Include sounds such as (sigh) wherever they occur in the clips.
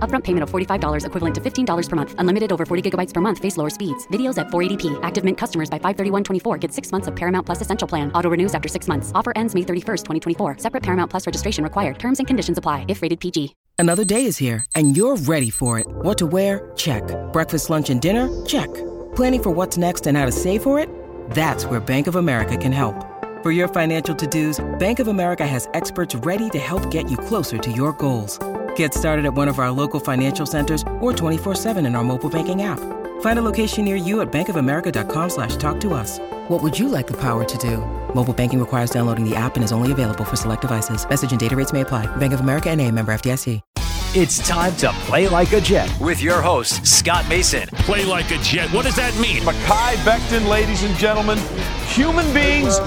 Upfront payment of $45 equivalent to $15 per month. Unlimited over 40 gigabytes per month. Face lower speeds. Videos at 480p. Active Mint customers by 531.24 get six months of Paramount Plus Essential Plan. Auto renews after six months. Offer ends May 31st, 2024. Separate Paramount Plus registration required. Terms and conditions apply if rated PG. Another day is here and you're ready for it. What to wear? Check. Breakfast, lunch, and dinner? Check. Planning for what's next and how to save for it? That's where Bank of America can help. For your financial to-dos, Bank of America has experts ready to help get you closer to your goals. Get started at one of our local financial centers or 24-7 in our mobile banking app. Find a location near you at bankofamerica.com slash talk to us. What would you like the power to do? Mobile banking requires downloading the app and is only available for select devices. Message and data rates may apply. Bank of America and a member FDIC. It's time to play like a Jet. With your host, Scott Mason. Play like a Jet. What does that mean? Mekhi Becton, ladies and gentlemen. Human beings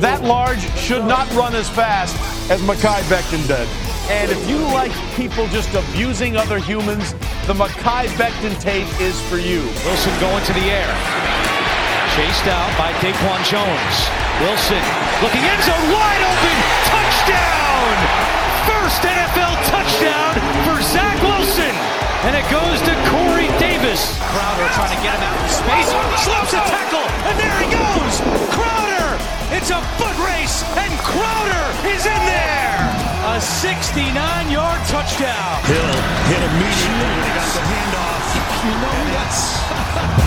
that large should not run as fast as Mekhi Becton did. And if you like people just abusing other humans, the Mekhi Becton tape is for you. Wilson going to the air. Chased out by Daquan Jones. Wilson looking end zone wide open. Touchdown! First NFL touchdown for Zach Wilson. And it goes to Corey Davis. Crowder trying to get him out in space. Slips a tackle. And 69 yard touchdown. Hill hit immediately when he got the handoff. You know and that's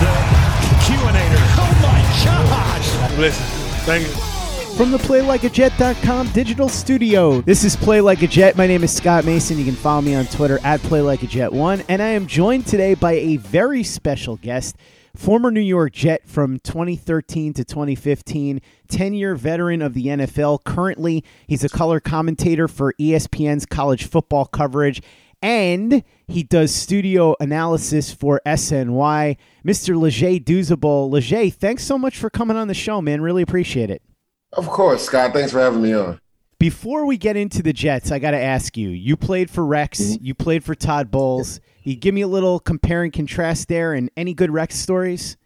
(laughs) the QAnator. Oh my gosh. Listen, thank you. From the PlayLikeAJet.com digital studio, this is Play Like a Jet. My name is Scott Mason. You can follow me on Twitter at PlayLikeAJet1, and I am joined today by a very special guest former New York Jet from 2013 to 2015, 10 year veteran of the NFL. Currently, he's a color commentator for ESPN's college football coverage. And he does studio analysis for SNY. Mr. Leger Douzable. Leger, thanks so much for coming on the show, man. Really appreciate it. Of course, Scott. Thanks for having me on. Before we get into the Jets, I got to ask you. You played for Rex. Mm-hmm. You played for Todd Bowles. You give me a little compare and contrast there, and any good Rex stories?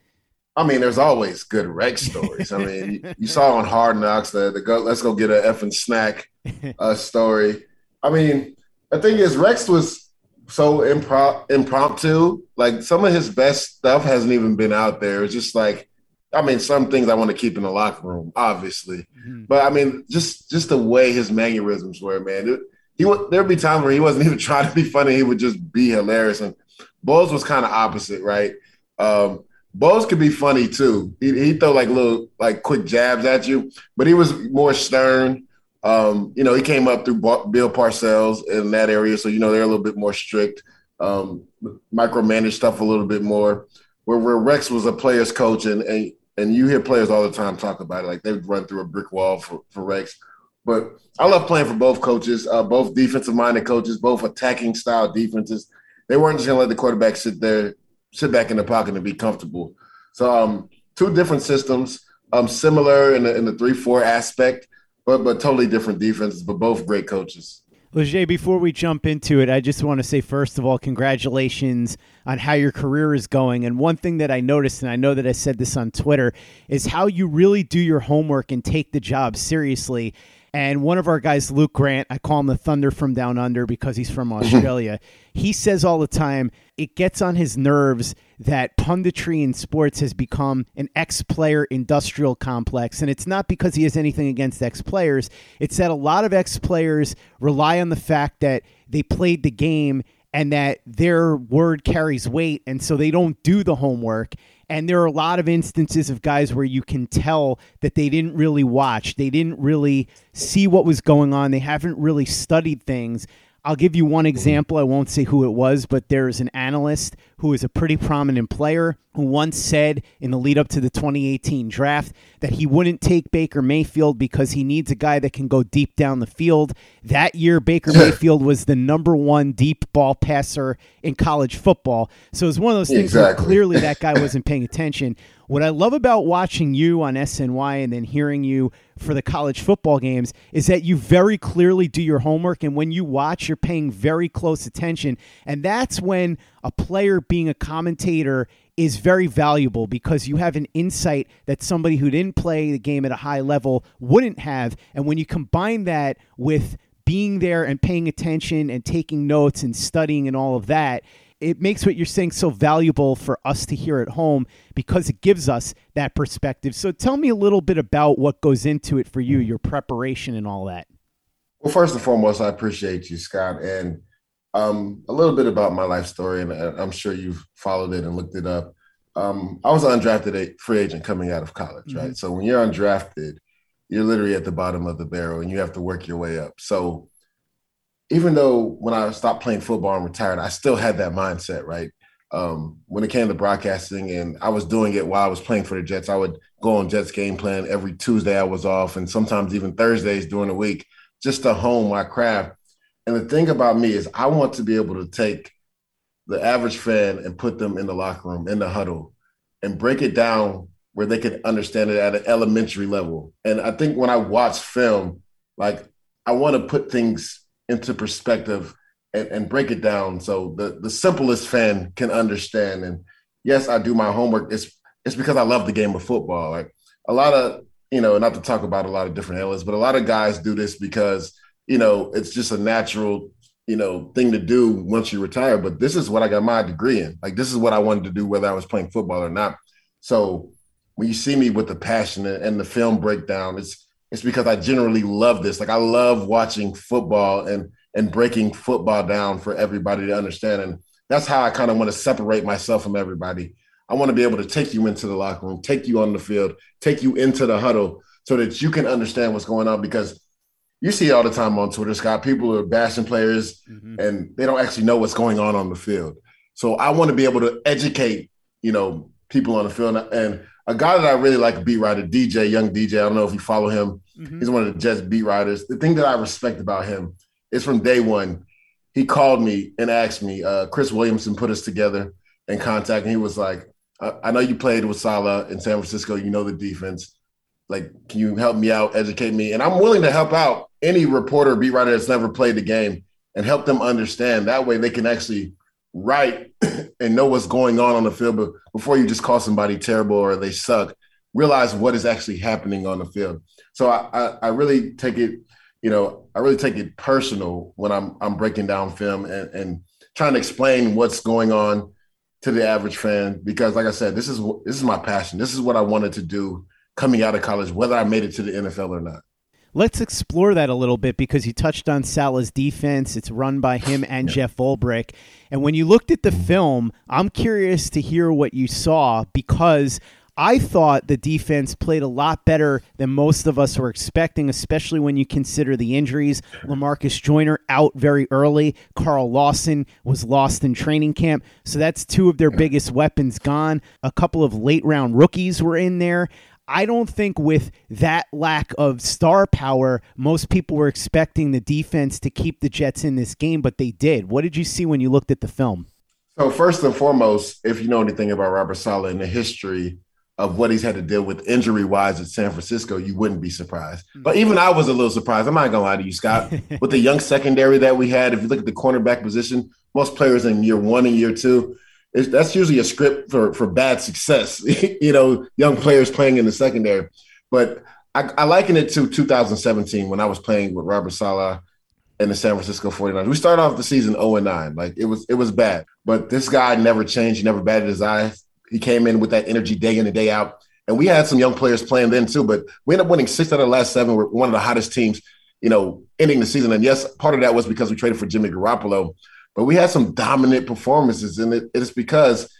I mean, there's always good Rex stories. I mean, you, you, saw on Hard Knocks the, the go, let's go get a effing snack (laughs) uh, story. I mean, the thing is, Rex was so impro- impromptu. Like some of his best stuff hasn't even been out there. It's just like I mean, some things I want to keep in the locker room, obviously, mm-hmm. but I mean, just just the way his mannerisms were, man. It, he would there'd be times where he wasn't (laughs) even trying to be funny; he would just be hilarious. And Bowles was kind of opposite, right? Um, could be funny too. He he throw like little like quick jabs at you, but he was more stern. Um, you know, he came up through Bill Parcells in that area, so you know they're a little bit more strict, um, micromanage stuff a little bit more. Where, where Rex was a player's coach, and, and and you hear players all the time talk about it, like they would run through a brick wall for, for Rex. But I love playing for both coaches, uh, both defensive minded coaches, both attacking style defenses. They weren't just going to let the quarterback sit there, sit back in the pocket and be comfortable. So, um, two different systems, um, similar in the, in the three four aspect, but but totally different defenses, but both great coaches. Leger, before we jump into it, I just want to say, first of all, congratulations on how your career is going. And one thing that I noticed, and I know that I said this on Twitter, is how you really do your homework and take the job seriously. And one of our guys, Luke Grant, I call him the Thunder from Down Under because he's from mm-hmm. Australia. he says all the time, it gets on his nerves that punditry in sports has become an ex player industrial complex. And it's not because he has anything against ex players, it's that a lot of ex players rely on the fact that they played the game and that their word carries weight. And so they don't do the homework. And there are a lot of instances of guys where you can tell that they didn't really watch, they didn't really see what was going on, they haven't really studied things. I'll give you one mm-hmm. example. I won't say who it was, but there's an analyst who is a pretty prominent player who once said in the lead up to the 2018 draft that he wouldn't take Baker Mayfield because he needs a guy that can go deep down the field. That year, Baker Mayfield was the number one deep ball passer in college football. So it was one of those things exactly. where clearly that guy wasn't paying attention. What I love about watching you on SNY and then hearing you for the college football games is that you very clearly do your homework. And when you watch, you're paying very close attention. And that's when a player being a commentator is very valuable because you have an insight that somebody who didn't play the game at a high level wouldn't have. And when you combine that with being there and paying attention and taking notes and studying and all of that, it makes what you're saying so valuable for us to hear at home because it gives us that perspective. So tell me a little bit about what goes into it for you, your preparation and all that. Well, first and foremost, I appreciate you, Scott, and um, a little bit about my life story, and I'm sure you've followed it and looked it up. Um, I was an undrafted free agent coming out of college, mm-hmm. right? So when you're undrafted, you're literally at the bottom of the barrel, and you have to work your way up. So even though when I stopped playing football and retired, I still had that mindset, right? Um, when it came to broadcasting and I was doing it while I was playing for the Jets, I would go on Jets game plan every Tuesday I was off and sometimes even Thursdays during the week just to hone my craft. And the thing about me is I want to be able to take the average fan and put them in the locker room, in the huddle, and break it down where they can understand it at an elementary level. And I think when I watch film, like I want to put things into perspective and, and break it down so the, the simplest fan can understand. And yes, I do my homework. It's it's because I love the game of football. Like a lot of, you know, not to talk about a lot of different areas, but a lot of guys do this because, you know, it's just a natural, you know, thing to do once you retire. But this is what I got my degree in. Like this is what I wanted to do, whether I was playing football or not. So when you see me with the passion and the film breakdown, it's it's because I generally love this. Like I love watching football and and breaking football down for everybody to understand. And that's how I kind of want to separate myself from everybody. I want to be able to take you into the locker room, take you on the field, take you into the huddle so that you can understand what's going on because you see all the time on Twitter, Scott, people are bashing players mm-hmm. and they don't actually know what's going on on the field. So I want to be able to educate, you know, people on the field. And a guy that I really like, beat writer, DJ, young DJ, I don't know if you follow him. Mm-hmm. He's one of the Jets beat writers. The thing that I respect about him is from day one, he called me and asked me. Uh, Chris Williamson put us together in contact, and he was like, I, I know you played with Saleh in San Francisco. You know the defense. Like, can you help me out, educate me? And I'm willing to help out any reporter, beat writer that's never played the game and help them understand. That way they can actually write (clears throat) and know what's going on on the field. But before you just call somebody terrible or they suck, realize what is actually happening on the field. So I, I, I really take it, you know, I really take it personal when I'm I'm breaking down film and, and trying to explain what's going on to the average fan because like I said, this is this is my passion. This is what I wanted to do coming out of college, whether I made it to the NFL or not. Let's explore that a little bit because you touched on Saleh's defense. It's run by him and yeah. Jeff Ulbrich. And when you looked at the mm-hmm. film, I'm curious to hear what you saw because I thought the defense played a lot better than most of us were expecting, especially when you consider the injuries. Lamarcus Joyner out very early. Carl Lawson was lost in training camp. So that's two of their biggest weapons gone. A couple of late round rookies were in there. I don't think with that lack of star power, most people were expecting the defense to keep the Jets in this game, but they did. What did you see when you looked at the film? So, first and foremost, if you know anything about Robert Saleh and the history of what he's had to deal with injury wise at San Francisco, you wouldn't be surprised. Mm-hmm. But even I was a little surprised. I'm not gonna lie to you, Scott. (laughs) with the young secondary that we had, if you look at the cornerback position, most players in year one and year two, that's usually a script for for bad success. (laughs) you know, young players playing in the secondary. But I, I liken it to 2017 when I was playing with Robert Saleh and the San Francisco 49ers. We started off the season 0 and 9. Like it was it was bad. But this guy never changed. He never batted his eye. he came in with that energy day in and day out. And we had some young players playing then too, but we ended up winning six out of the last seven. We're one of the hottest teams, you know, ending the season. And yes, part of that was because we traded for Jimmy Garoppolo, but we had some dominant performances. And it, it's because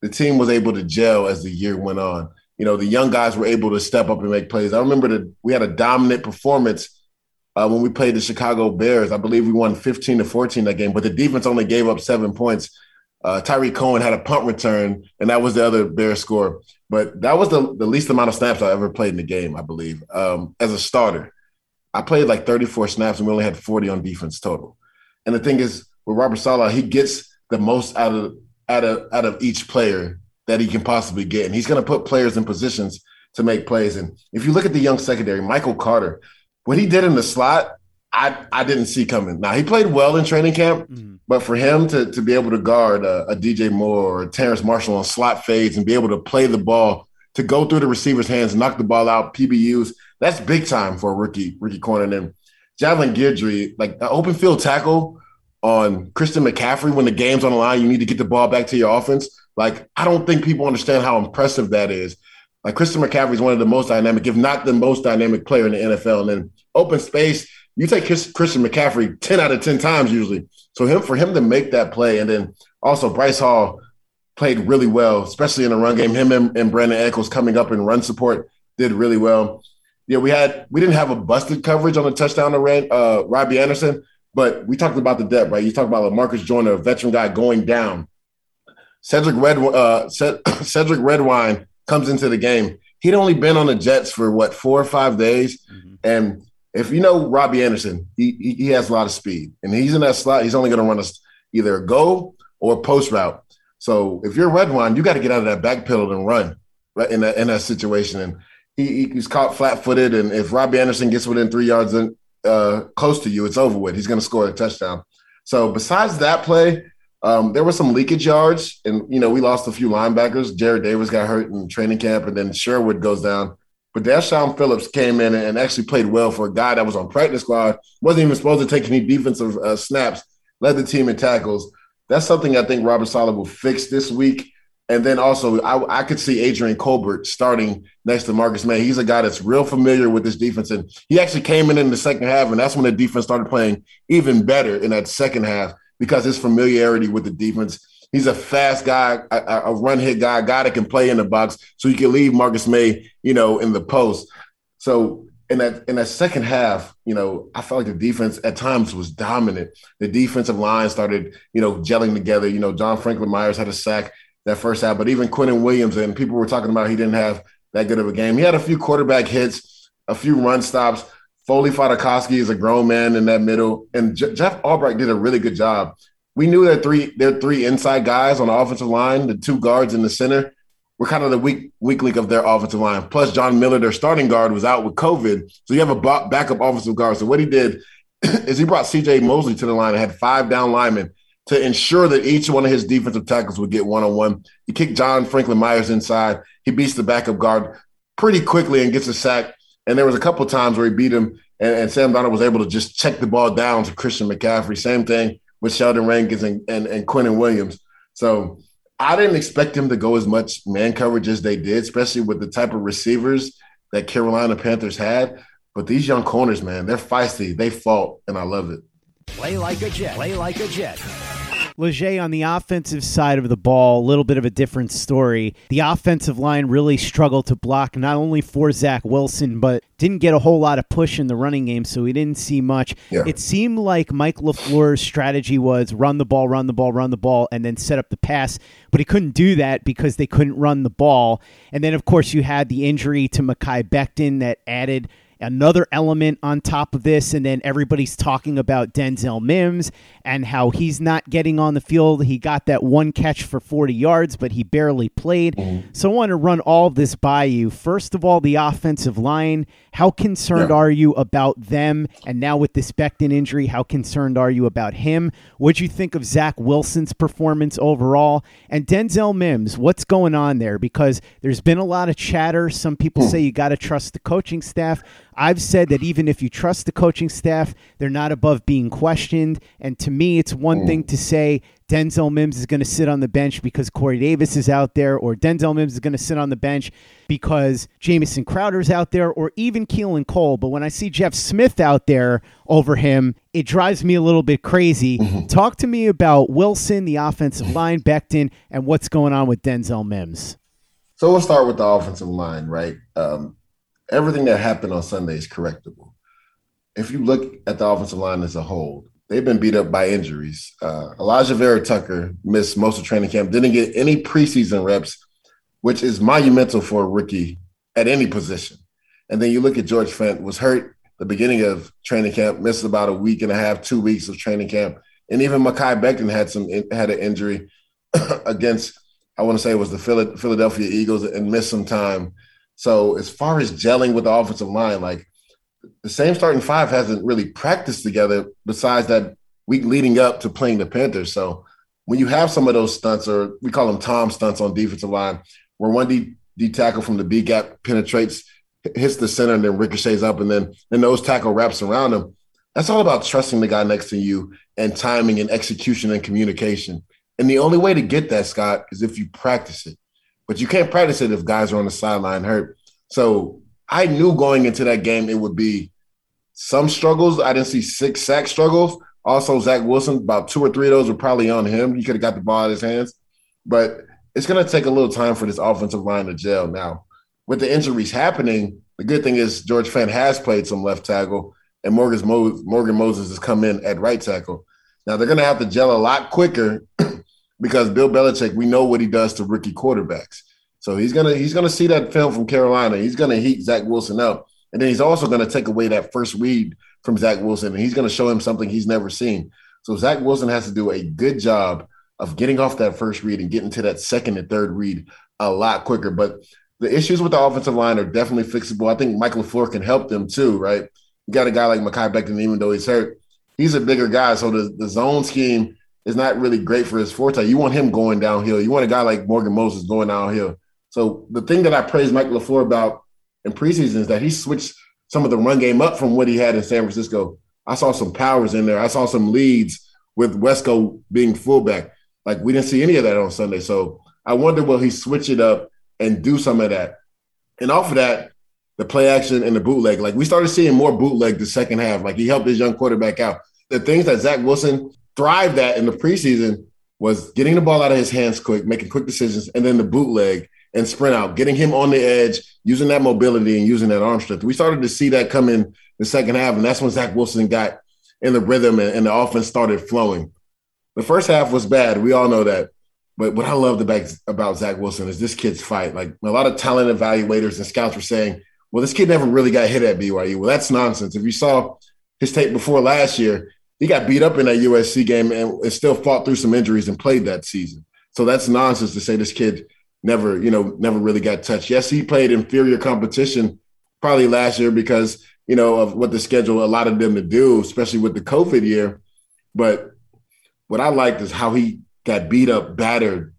the team was able to gel as the year went on. You know, the young guys were able to step up and make plays. I remember that we had a dominant performance uh, when we played the Chicago Bears. I believe we won 15 to 14 that game, but the defense only gave up seven points. Uh, Tarik Cohen had a punt return, and that was the other Bears score. But that was the, the least amount of snaps I ever played in the game, I believe, um, as a starter. I played like 34 snaps, and we only had 40 on defense total. And the thing is, with Robert Saleh, he gets the most out of out of out of each player that he can possibly get, and he's going to put players in positions to make plays. And if you look at the young secondary, Michael Carter, what he did in the slot, I I didn't see coming. Now he played well in training camp, mm-hmm. but for him to to be able to guard a, a, DJ Moore or Terrence Marshall on slot fades and be able to play the ball to go through the receiver's hands, knock the ball out, PBUs, that's big time for a rookie rookie corner. And then Javelin Guidry, like an open field tackle on Christian McCaffrey when the game's on the line, you need to get the ball back to your offense. Like I don't think people understand how impressive that is. Like Christian McCaffrey is one of the most dynamic, if not the most dynamic player in the NFL. And then open space you take Christian McCaffrey 10 out of 10 times usually. So him for him to make that play, and then also Bryce Hall played really well, especially in the run game. Him and, and Brandon Echols coming up in run support did really well. Yeah, we had we didn't have a busted coverage on the touchdown to uh, Robbie Anderson, but we talked about the depth, right? You talked about Lamarcus Joyner, a veteran guy going down. Cedric Red uh, (coughs) Cedric Redwine comes into the game. He'd only been on the Jets for what four or five days, mm-hmm. and if you know Robbie Anderson, he, he, he has a lot of speed, and he's in that slot. He's only going to run us either a go or a post route. So if you're Redwine, you got to get out of that back pedal and run right in that in that situation. And he, he's caught flat footed, and if Robbie Anderson gets within three yards and uh, close to you, it's over with. He's going to score a touchdown. So besides that play, um, there were some leakage yards, and you know we lost a few linebackers. Jarrad Davis got hurt in training camp, and then Sherwood goes down. But Del'Shawn Phillips came in and actually played well for a guy that was on practice squad, wasn't even supposed to take any defensive uh, snaps, led the team in tackles. That's something I think Robert Saleh will fix this week. And then also, I, I, could see Adrian Colbert starting next to Marcus Maye. He's a guy that's real familiar with this defense. And he actually came in in the second half, and that's when the defense started playing even better in that second half because his familiarity with the defense He's a fast guy, a, a run hit guy, a guy that can play in the box, so you can leave Marcus Maye, you know, in the post. So in that in that second half, you know, I felt like the defense at times was dominant. The defensive line started, you know, gelling together. You know, John Franklin Myers had a sack that first half, but even Quinnen Williams and people were talking about he didn't have that good of a game. He had a few quarterback hits, a few run stops. Foley Fatukasi is a grown man in that middle, and J- Jeff Ulbrich did a really good job we knew that three their three inside guys on the offensive line, the two guards in the center, were kind of the weak weak link of their offensive line. Plus, John Miller, their starting guard, was out with COVID, so you have a backup offensive guard. So what he did (clears throat) is he brought C.J. Mosley to the line and had five down linemen to ensure that each one of his defensive tackles would get one on one. He kicked John Franklin Myers inside. He beats the backup guard pretty quickly and gets a sack. And there was a couple times where he beat him, and, and Sam Darnold was able to just check the ball down to Christian McCaffrey. Same thing with Sheldon Rankins and, and, and Quinnen Williams. So I didn't expect him to go as much man coverage as they did, especially with the type of receivers that Carolina Panthers had. But these young corners, man, they're feisty. They fought, and I love it. Play like a Jet. Play like a Jet. Leger on the offensive side of the ball, a little bit of a different story. The offensive line really struggled to block not only for Zach Wilson, but didn't get a whole lot of push in the running game, so we didn't see much. Yeah. It seemed like Mike LaFleur's strategy was run the ball, run the ball, run the ball, and then set up the pass, but he couldn't do that because they couldn't run the ball. And then, of course, you had the injury to Mekhi Becton that added – another element on top of this. And then everybody's talking about Denzel Mims and how he's not getting on the field. He got that one catch for 40 yards, but he barely played. Mm-hmm. So I want to run all this by you. First of all, the offensive line. How concerned yeah. are you about them? And now with this Becton injury, how concerned are you about him? What'd you think of Zach Wilson's performance overall? And Denzel Mims, what's going on there? Because there's been a lot of chatter. Some people hmm. say you got to trust the coaching staff. I've said that even if you trust the coaching staff, they're not above being questioned. And to me, it's one mm. thing to say Denzel Mims is going to sit on the bench because Corey Davis is out there, or Denzel Mims is going to sit on the bench because Jamison Crowder's out there, or even Keelan Cole. But when I see Jeff Smith out there over him, it drives me a little bit crazy. Mm-hmm. Talk to me about Wilson, the offensive line, Becton, and what's going on with Denzel Mims. So we'll start with the offensive line, right? Um, everything that happened on Sunday is correctable. if you look at the offensive line as a whole, they've been beat up by injuries. Uh, Alijah Vera-Tucker missed most of training camp, didn't get any preseason reps, which is monumental for a rookie at any position. And then you look at George Fant, was hurt the beginning of training camp, missed about a week and a half, two weeks of training camp. And even Mekhi Becton had some had an injury (clears throat) against, I want to say it was the Philadelphia Eagles and missed some time. So as far as gelling with the offensive line, like the same starting five hasn't really practiced together besides that week leading up to playing the Panthers. So when you have some of those stunts, or we call them Tom stunts on defensive line, where one D, D tackle from the B gap penetrates, hits the center, and then ricochets up, and then the nose tackle wraps around him. That's all about trusting the guy next to you and timing and execution and communication. And the only way to get that, Scott, is if you practice it. But you can't practice it if guys are on the sideline hurt. So I knew going into that game it would be some struggles. I didn't see six sack struggles. Also, Zach Wilson, about two or three of those were probably on him. He could have got the ball out of his hands. But it's going to take a little time for this offensive line to gel. Now, with the injuries happening, the good thing is George Fant has played some left tackle, and Morgan, Mo- Morgan Moses has come in at right tackle. Now, they're going to have to gel a lot quicker because Bill Belichick, we know what he does to rookie quarterbacks. So he's gonna he's gonna see that film from Carolina. He's gonna heat Zach Wilson up, and then he's also gonna take away that first read from Zach Wilson, and he's gonna show him something he's never seen. So Zach Wilson has to do a good job of getting off that first read and getting to that second and third read a lot quicker. But the issues with the offensive line are definitely fixable. I think Mike LaFleur can help them too, right? You got a guy like Mekhi Becton, even though he's hurt, he's a bigger guy. So the, the zone scheme is not really great for his forte. You want him going downhill. You want a guy like Morgan Moses going downhill. So the thing that I praise Mike LaFleur about in preseason is that he switched some of the run game up from what he had in San Francisco. I saw some powers in there. I saw some leads with Wesco being fullback. Like we didn't see any of that on Sunday. So I wonder will he switch it up and do some of that. And off of that, the play action and the bootleg. Like we started seeing more bootleg the second half. Like he helped his young quarterback out. The things that Zach Wilson thrived at in the preseason was getting the ball out of his hands quick, making quick decisions, and then the bootleg and sprint out, getting him on the edge, using that mobility and using that arm strength. We started to see that come in the second half, and that's when Zach Wilson got in the rhythm and, and the offense started flowing. The first half was bad. We all know that. But what I loved about, about Zach Wilson is this kid's fight. Like a lot of talent evaluators and scouts were saying, well, this kid never really got hit at BYU. Well, that's nonsense. If you saw his tape before last year, he got beat up in that USC game and, and still fought through some injuries and played that season. So that's nonsense to say this kid never, you know, never really got touched. Yes, he played inferior competition probably last year because, you know, of what the schedule allowed them to do, especially with the COVID year. But what I liked is how he got beat up, battered,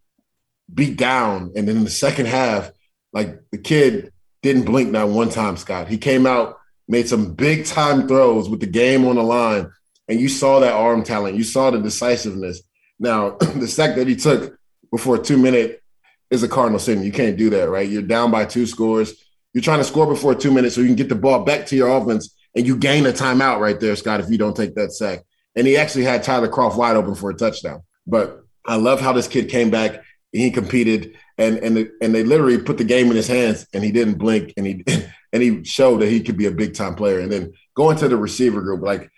beat down. And then in the second half, like the kid didn't blink not one time, Scott. He came out, made some big time throws with the game on the line. And you saw that arm talent. You saw the decisiveness. Now, (clears throat) the sack that he took before two minute is a cardinal sin. You can't do that, right? You're down by two scores. You're trying to score before two minutes so you can get the ball back to your offense and you gain a timeout right there, Scott, if you don't take that sack. And he actually had Tyler Kroft wide open for a touchdown. But I love how this kid came back he competed and and and they literally put the game in his hands and he didn't blink and he (laughs) and he showed that he could be a big time player. And then going to the receiver group, like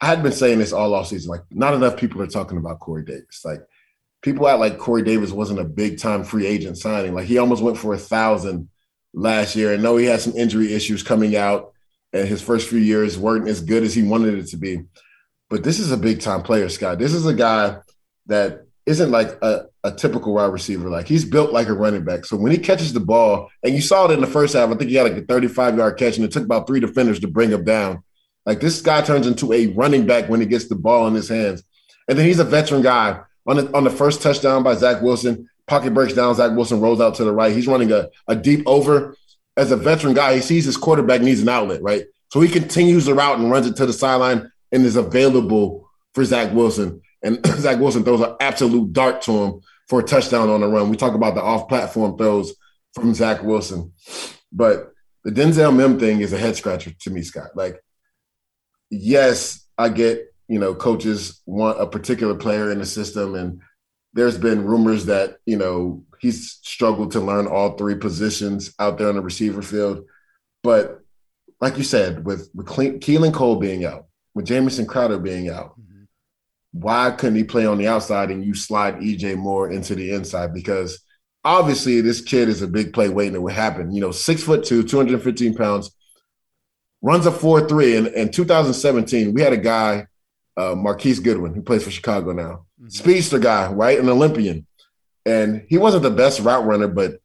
I had been saying this all off season, like not enough people are talking about Corey Davis. Like people act like Corey Davis wasn't a big time free agent signing. Like he almost went for a thousand last year. And know he had some injury issues coming out, and his first few years weren't as good as he wanted it to be. But this is a big time player, Scott. This is a guy that isn't like a, a typical wide receiver. Like he's built like a running back. So when he catches the ball, and you saw it in the first half, I think he had like a 35 yard catch, and it took about three defenders to bring him down. Like this guy turns into a running back when he gets the ball in his hands. And then he's a veteran guy on the, on the first touchdown by Zach Wilson, pocket breaks down. Zach Wilson rolls out to the right. He's running a, a deep over. As a veteran guy, he sees his quarterback needs an outlet, right? So he continues the route and runs it to the sideline and is available for Zach Wilson. And (clears throat) Zach Wilson throws an absolute dart to him for a touchdown on the run. We talk about the off platform throws from Zach Wilson. But the Denzel Mims thing is a head scratcher to me, Scott. Like, yes, I get you know, coaches want a particular player in the system. And there's been rumors that, you know, he's struggled to learn all three positions out there on the receiver field. But like you said, with, with Keelan Cole being out, with Jamison Crowder being out, mm-hmm. why couldn't he play on the outside and you slide Elijah Moore into the inside? Because obviously this kid is a big play waiting to happen. You know, six foot two, 215 pounds, runs a 4 3. And in 2017, we had a guy, uh, Marquise Goodwin, who plays for Chicago now, mm-hmm. speedster guy, right? An Olympian. And he wasn't the best route runner, but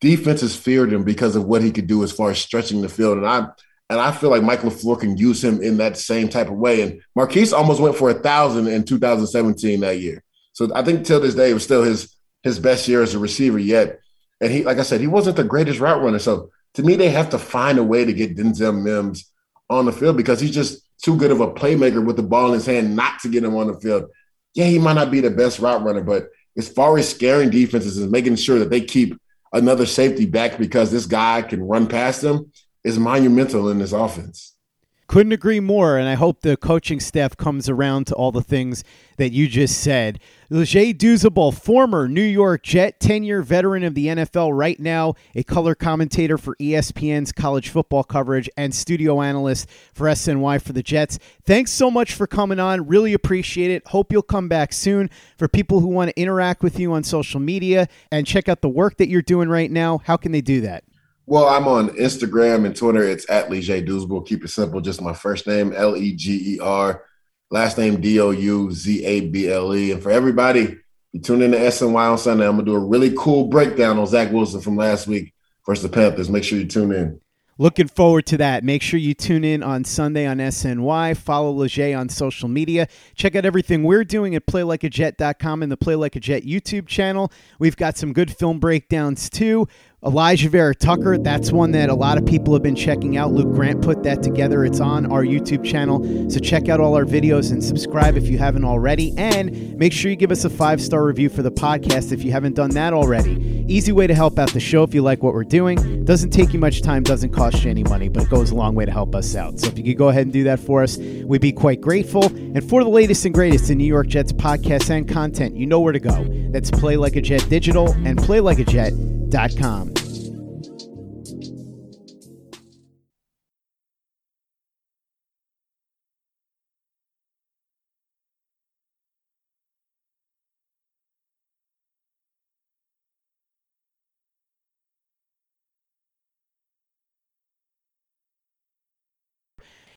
defenses feared him because of what he could do as far as stretching the field. And I and I feel like Mike LaFleur can use him in that same type of way. And Marquise almost went for a thousand in 2017 that year. So I think till this day it was still his his best year as a receiver yet. And he, like I said, he wasn't the greatest route runner. So to me, they have to find a way to get Denzel Mims on the field because he's just too good of a playmaker with the ball in his hand not to get him on the field. Yeah, he might not be the best route runner, but as far as scaring defenses and making sure that they keep another safety back because this guy can run past them is monumental in this offense. Couldn't agree more, and I hope the coaching staff comes around to all the things that you just said. Leger Douzable, former New York Jet, 10 year veteran of the NFL, right now a color commentator for ESPN's college football coverage and studio analyst for SNY for the Jets. Thanks so much for coming on. Really appreciate it. Hope you'll come back soon. For people who want to interact with you on social media and check out the work that you're doing right now, how can they do that? Well, I'm on Instagram and Twitter. It's at Leger Douzable. Keep it simple. Just my first name, L E G E R, last name D O U Z A B L E. And for everybody, you tune in to SNY on Sunday. I'm gonna do a really cool breakdown on Zach Wilson from last week versus the Panthers. Make sure you tune in. Looking forward to that. Make sure you tune in on Sunday on SNY. Follow Leger on social media. Check out everything we're doing at playlikeajet.com and the Play Like a Jet YouTube channel. We've got some good film breakdowns too. Alijah Vera Tucker, that's one that a lot of people have been checking out. Luke Grant put that together. It's on our YouTube channel. So check out all our videos and subscribe if you haven't already. And make sure you give us a five star review for the podcast if you haven't done that already. Easy way to help out the show if you like what we're doing. Doesn't take you much time, doesn't cost you any money, but it goes a long way to help us out. So if you could go ahead and do that for us, we'd be quite grateful. And for the latest and greatest in New York Jets podcasts and content, you know where to go. That's Play Like a Jet Digital and PlayLikeAJet.com.